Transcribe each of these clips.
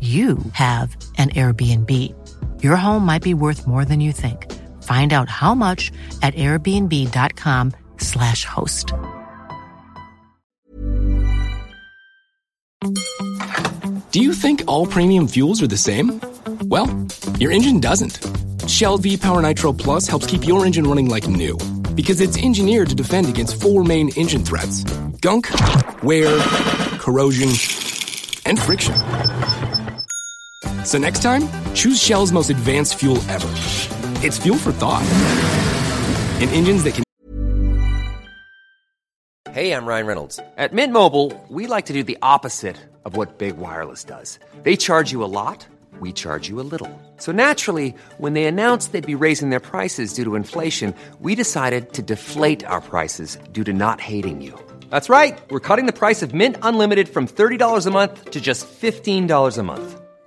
you have an Airbnb. Your home might be worth more than you think. Find out how much at airbnb.com/slash host. Do you think all premium fuels are the same? Well, your engine doesn't. Shell V Power Nitro Plus helps keep your engine running like new because it's engineered to defend against four main engine threats gunk, wear, corrosion, and friction. So next time, choose Shell's most advanced fuel ever. It's fuel for thought. In engines that can. Hey, I'm Ryan Reynolds. At Mint Mobile, we like to do the opposite of what Big Wireless does. They charge you a lot, we charge you a little. So naturally, when they announced they'd be raising their prices due to inflation, we decided to deflate our prices due to not hating you. That's right. We're cutting the price of Mint Unlimited from $30 a month to just $15 a month.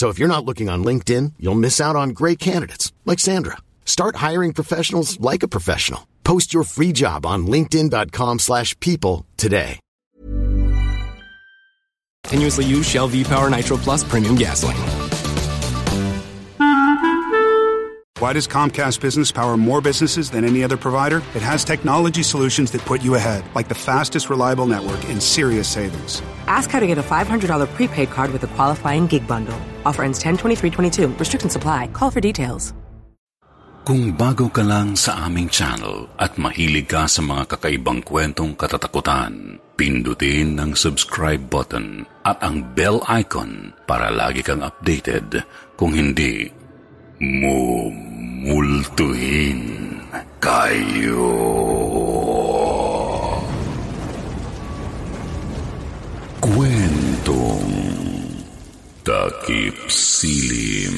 So if you're not looking on LinkedIn, you'll miss out on great candidates like Sandra. Start hiring professionals like a professional. Post your free job on linkedin.com/people slash people today. Continuously use Shell V Power Nitro Plus Premium Gasoline. Why does Comcast Business power more businesses than any other provider? It has technology solutions that put you ahead, like the fastest reliable network and serious savings. Ask how to get a $500 prepaid card with a qualifying gig bundle. Offer ends 10 22 Restrictions apply. Call for details. Kung bago ka lang sa aming channel at mahilig ka sa mga kakaibang kwentong katatakutan, pindutin ang subscribe button at ang bell icon para lagi kang updated. Kung hindi, mumultuhin kayo. Takip silim.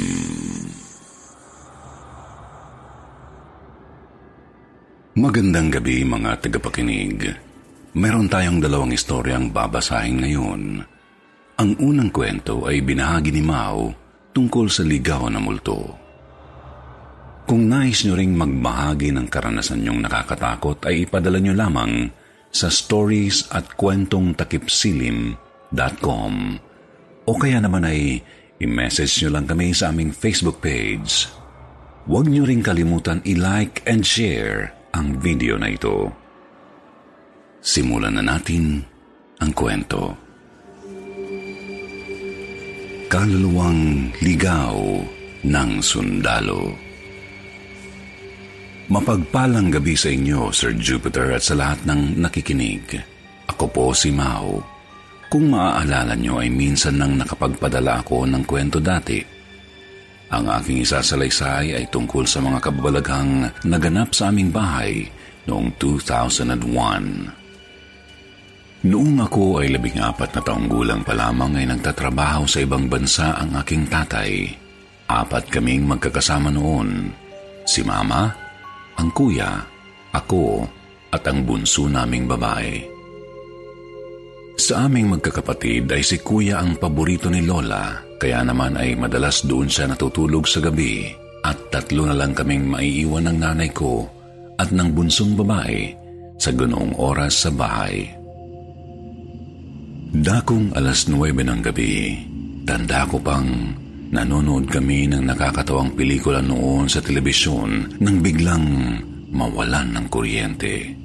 Magandang gabi mga tagapakinig. Meron tayong dalawang istoryang babasahin ngayon. Ang unang kwento ay binahagi ni Mao tungkol sa ligaw na multo. Kung nais nyo ring magbahagi ng karanasan nyong nakakatakot ay ipadala nyo lamang sa stories at kwentong takipsilim.com o kaya naman ay i-message nyo lang kami sa aming Facebook page. Huwag nyo ring kalimutan i-like and share ang video na ito. Simulan na natin ang kwento. Kaluluwang ligaw ng sundalo. Mapagpalang gabi sa inyo, Sir Jupiter, at sa lahat ng nakikinig. Ako po si Mao. Kung maaalala nyo ay minsan nang nakapagpadala ako ng kwento dati. Ang aking isasalaysay ay tungkol sa mga kababalaghang naganap sa aming bahay noong 2001. Noong ako ay labing apat na taong gulang pa lamang ay nagtatrabaho sa ibang bansa ang aking tatay. Apat kaming magkakasama noon. Si Mama, ang kuya, ako, at ang bunso naming babae. Sa aming magkakapatid ay si kuya ang paborito ni Lola, kaya naman ay madalas doon siya natutulog sa gabi at tatlo na lang kaming maiiwan ng nanay ko at ng bunsong babae sa ganoong oras sa bahay. Dakong alas 9 ng gabi, tanda ko pang nanonood kami ng nakakatawang pelikula noon sa telebisyon nang biglang mawalan ng kuryente.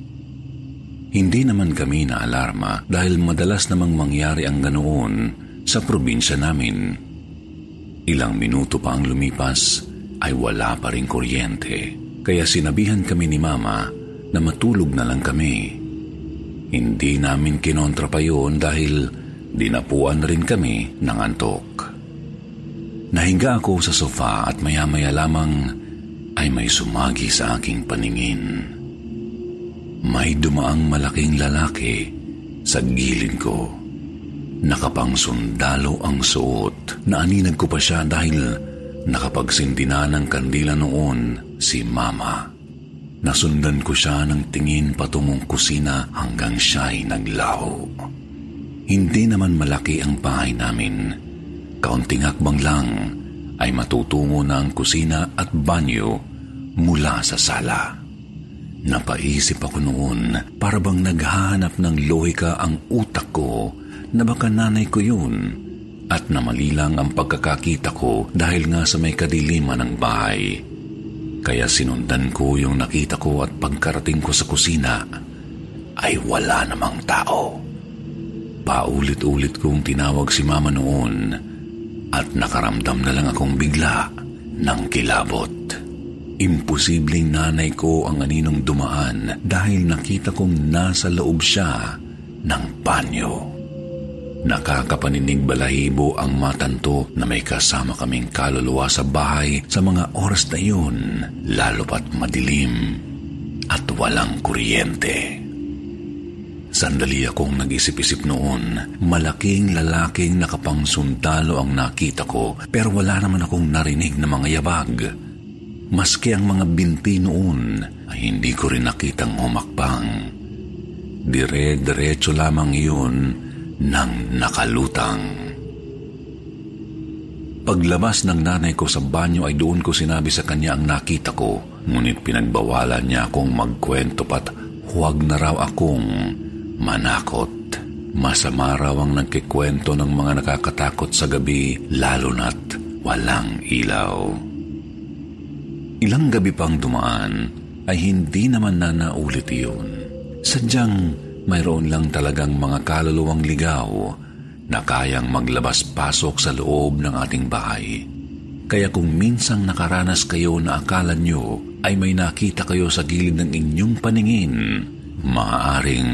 Hindi naman kami na alarma dahil madalas namang mangyari ang ganoon sa probinsya namin. Ilang minuto pa ang lumipas ay wala pa rin kuryente. Kaya sinabihan kami ni Mama na matulog na lang kami. Hindi namin kinontra pa yun dahil dinapuan rin kami ng antok. Nahinga ako sa sofa at maya-maya lamang ay may sumagi sa aking paningin. May dumaang malaking lalaki sa gilid ko. Nakapang sundalo ang suot. Naaninag ko pa siya dahil nakapagsindi na ng kandila noon si Mama. Nasundan ko siya ng tingin patungong kusina hanggang siya'y naglaho. Hindi naman malaki ang bahay namin. Kaunting hakbang lang ay matutungo na ang kusina at banyo mula sa sala. Napaisip ako noon para bang naghahanap ng lohika ang utak ko na baka nanay ko yun at namalilang ang pagkakakita ko dahil nga sa may kadiliman ng bahay. Kaya sinundan ko yung nakita ko at pagkarating ko sa kusina ay wala namang tao. Paulit-ulit kong tinawag si mama noon at nakaramdam na lang akong bigla ng kilabot. Imposibleng nanay ko ang aninong dumaan dahil nakita kong nasa loob siya ng banyo. Nakakapaninig balahibo ang matanto na may kasama kaming kaluluwa sa bahay sa mga oras na iyon, lalo pat madilim at walang kuryente. Sandali akong nag-isip-isip noon. Malaking lalaking nakapangsundalo ang nakita ko pero wala naman akong narinig na mga yabag. Maski ang mga binti noon ay hindi ko rin nakitang humakbang. Dire-diretso lamang iyon ng nakalutang. Paglabas ng nanay ko sa banyo ay doon ko sinabi sa kanya ang nakita ko, ngunit pinagbawalan niya akong magkwento pat huwag na raw akong manakot. Masama raw ang nagkikwento ng mga nakakatakot sa gabi, lalo na't walang ilaw. Ilang gabi pang dumaan ay hindi naman na naulit iyon. Sadyang mayroon lang talagang mga kaluluwang ligaw na kayang maglabas-pasok sa loob ng ating bahay. Kaya kung minsang nakaranas kayo na akala nyo ay may nakita kayo sa gilid ng inyong paningin, maaaring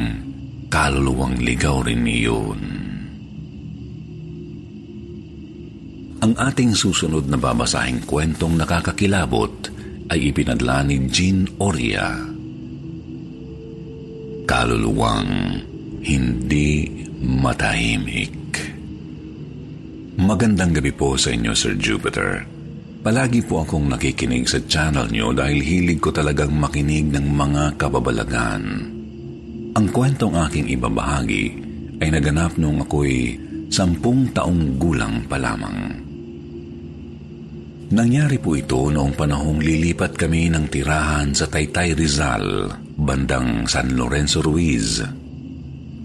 kaluluwang ligaw rin iyon. Ang ating susunod na babasahing kwentong nakakakilabot ay ipinadla ni Jean Oria. Kaluluwang hindi matahimik. Magandang gabi po sa inyo, Sir Jupiter. Palagi po akong nakikinig sa channel nyo dahil hilig ko talagang makinig ng mga kababalagan. Ang kwentong aking ibabahagi ay naganap nung ako'y sampung taong gulang pa lamang. Nangyari po ito noong panahong lilipat kami ng tirahan sa Taytay Rizal, bandang San Lorenzo Ruiz.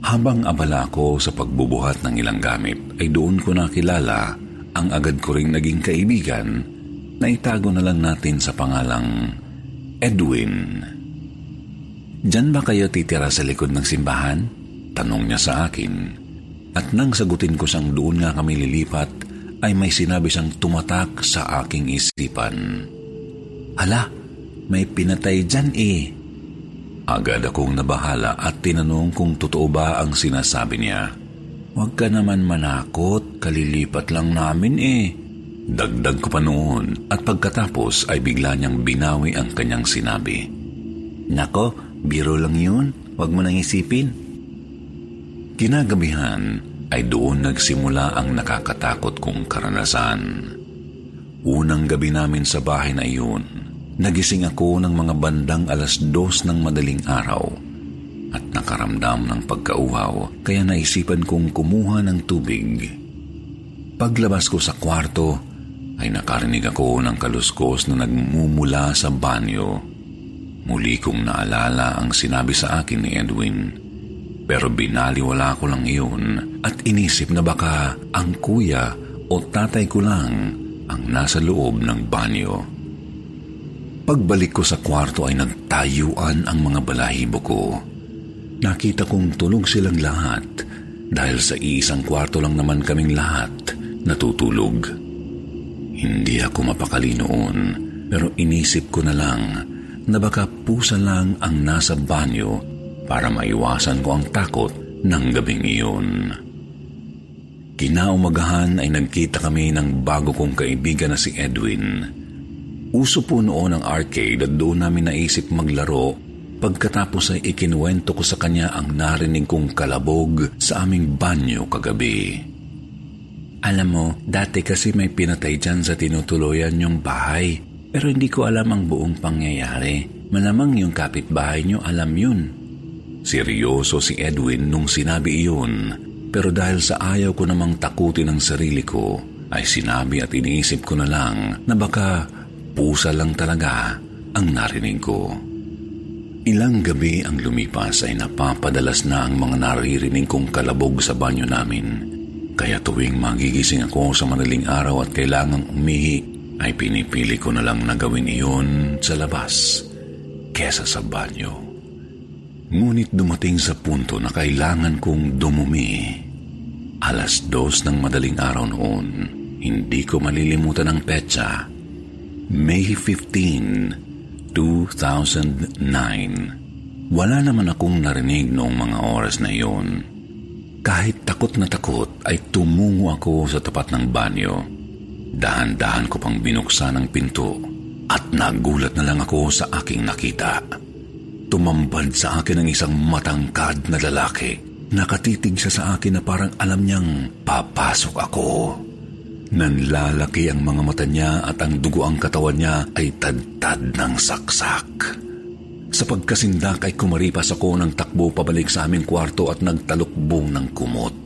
Habang abala ko sa pagbubuhat ng ilang gamit, ay doon ko nakilala ang agad ko ring naging kaibigan na itago na lang natin sa pangalang Edwin. Diyan ba kayo titira sa likod ng simbahan? Tanong niya sa akin. At nang sagutin ko siyang doon nga kami lilipat, ay may sinabi siyang tumatak sa aking isipan. Hala, may pinatay dyan eh. Agad akong nabahala at tinanong kung totoo ba ang sinasabi niya. Huwag ka naman manakot, kalilipat lang namin eh. Dagdag ko pa noon at pagkatapos ay bigla niyang binawi ang kanyang sinabi. Nako, biro lang yun. Huwag mo nang isipin. Kinagabihan ay doon nagsimula ang nakakatakot kong karanasan. Unang gabi namin sa bahay na iyon, nagising ako ng mga bandang alas dos ng madaling araw at nakaramdam ng pagkauhaw kaya naisipan kong kumuha ng tubig. Paglabas ko sa kwarto ay nakarinig ako ng kaluskos na nagmumula sa banyo. Muli kong naalala ang sinabi sa akin ni Edwin. Pero binaliwala ko lang iyon at inisip na baka ang kuya o tatay ko lang ang nasa loob ng banyo. Pagbalik ko sa kwarto ay nagtayuan ang mga balahibo ko. Nakita kong tulog silang lahat dahil sa isang kwarto lang naman kaming lahat natutulog. Hindi ako mapakali noon Pero inisip ko na lang na baka pusa lang ang nasa banyo para maiwasan ko ang takot ng gabing iyon. Kinaumagahan ay nagkita kami ng bago kong kaibigan na si Edwin. Uso po noon ang arcade at doon namin naisip maglaro pagkatapos ay ikinuwento ko sa kanya ang narinig kong kalabog sa aming banyo kagabi. Alam mo, dati kasi may pinatay dyan sa tinutuloyan yung bahay. Pero hindi ko alam ang buong pangyayari. Malamang yung kapitbahay nyo alam yun. Seryoso si Edwin nung sinabi iyon. Pero dahil sa ayaw ko namang takutin ang sarili ko, ay sinabi at iniisip ko na lang na baka pusa lang talaga ang narinig ko. Ilang gabi ang lumipas ay napapadalas na ang mga naririnig kong kalabog sa banyo namin. Kaya tuwing magigising ako sa madaling araw at kailangang umihi, ay pinipili ko na lang na gawin iyon sa labas kesa sa banyo. Ngunit dumating sa punto na kailangan kong dumumi. Alas dos ng madaling araw noon, hindi ko malilimutan ang petsa. May 15, 2009. Wala naman akong narinig noong mga oras na iyon. Kahit takot na takot ay tumungo ako sa tapat ng banyo Dahan-dahan ko pang binuksan ang pinto at nagulat na lang ako sa aking nakita. Tumambad sa akin ang isang matangkad na lalaki. Nakatitig siya sa akin na parang alam niyang papasok ako. Nanlalaki ang mga mata niya at ang dugo ang katawan niya ay tadtad ng saksak. Sa pagkasindak ay kumaripas ako ng takbo pabalik sa aming kwarto at nagtalukbong ng kumot.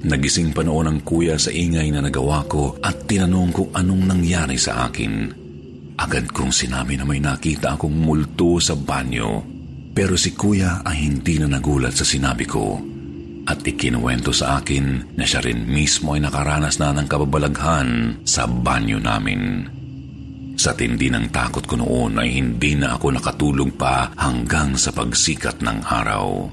Nagising pa noon ang kuya sa ingay na nagawa ko at tinanong kung anong nangyari sa akin. Agad kong sinabi na may nakita akong multo sa banyo. Pero si kuya ay hindi na nagulat sa sinabi ko. At ikinuwento sa akin na siya rin mismo ay nakaranas na ng kababalaghan sa banyo namin. Sa tindi ng takot ko noon ay hindi na ako nakatulog pa hanggang sa pagsikat ng araw.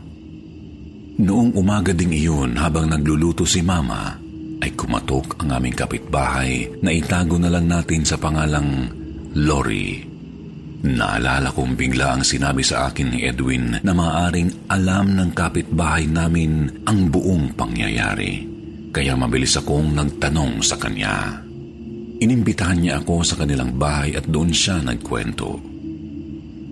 Noong umaga ding iyon habang nagluluto si Mama, ay kumatok ang aming kapitbahay na itago na lang natin sa pangalang Lori. Naalala kong bigla ang sinabi sa akin ni Edwin na maaring alam ng kapitbahay namin ang buong pangyayari. Kaya mabilis akong nagtanong sa kanya. Inimbitahan niya ako sa kanilang bahay at doon siya nagkwento.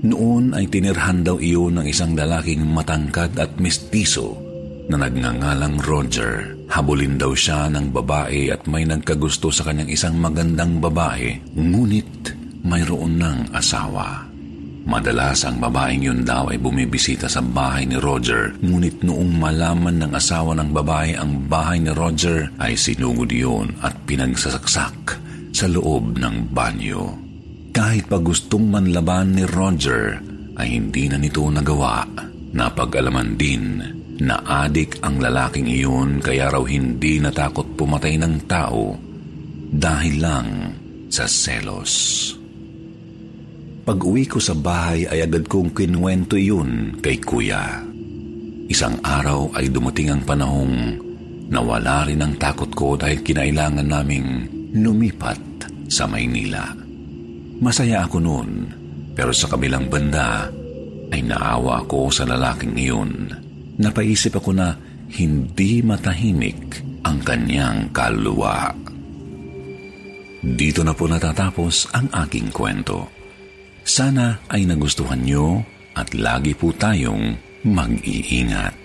Noon ay tinirhan daw iyon ng isang lalaking matangkad at mestizo na nagngangalang Roger. Habulin daw siya ng babae at may nagkagusto sa kanyang isang magandang babae, ngunit mayroon ng asawa. Madalas ang babaeng yun daw ay bumibisita sa bahay ni Roger, ngunit noong malaman ng asawa ng babae ang bahay ni Roger ay sinugod yun at pinagsasaksak sa loob ng banyo. Kahit pa gustong manlaban ni Roger, ay hindi na nito nagawa. Napag-alaman din na adik ang lalaking iyon kaya raw hindi natakot pumatay ng tao dahil lang sa selos. Pag uwi ko sa bahay ay agad kong kinwento iyon kay kuya. Isang araw ay dumating ang panahong nawala rin ang takot ko dahil kinailangan naming lumipat sa Maynila. Masaya ako noon, pero sa kabilang banda ay naawa ako sa lalaking iyon. Napaisip ako na hindi matahimik ang kanyang kaluluwa. Dito na po natatapos ang aking kwento. Sana ay nagustuhan nyo at lagi po tayong mag-iingat.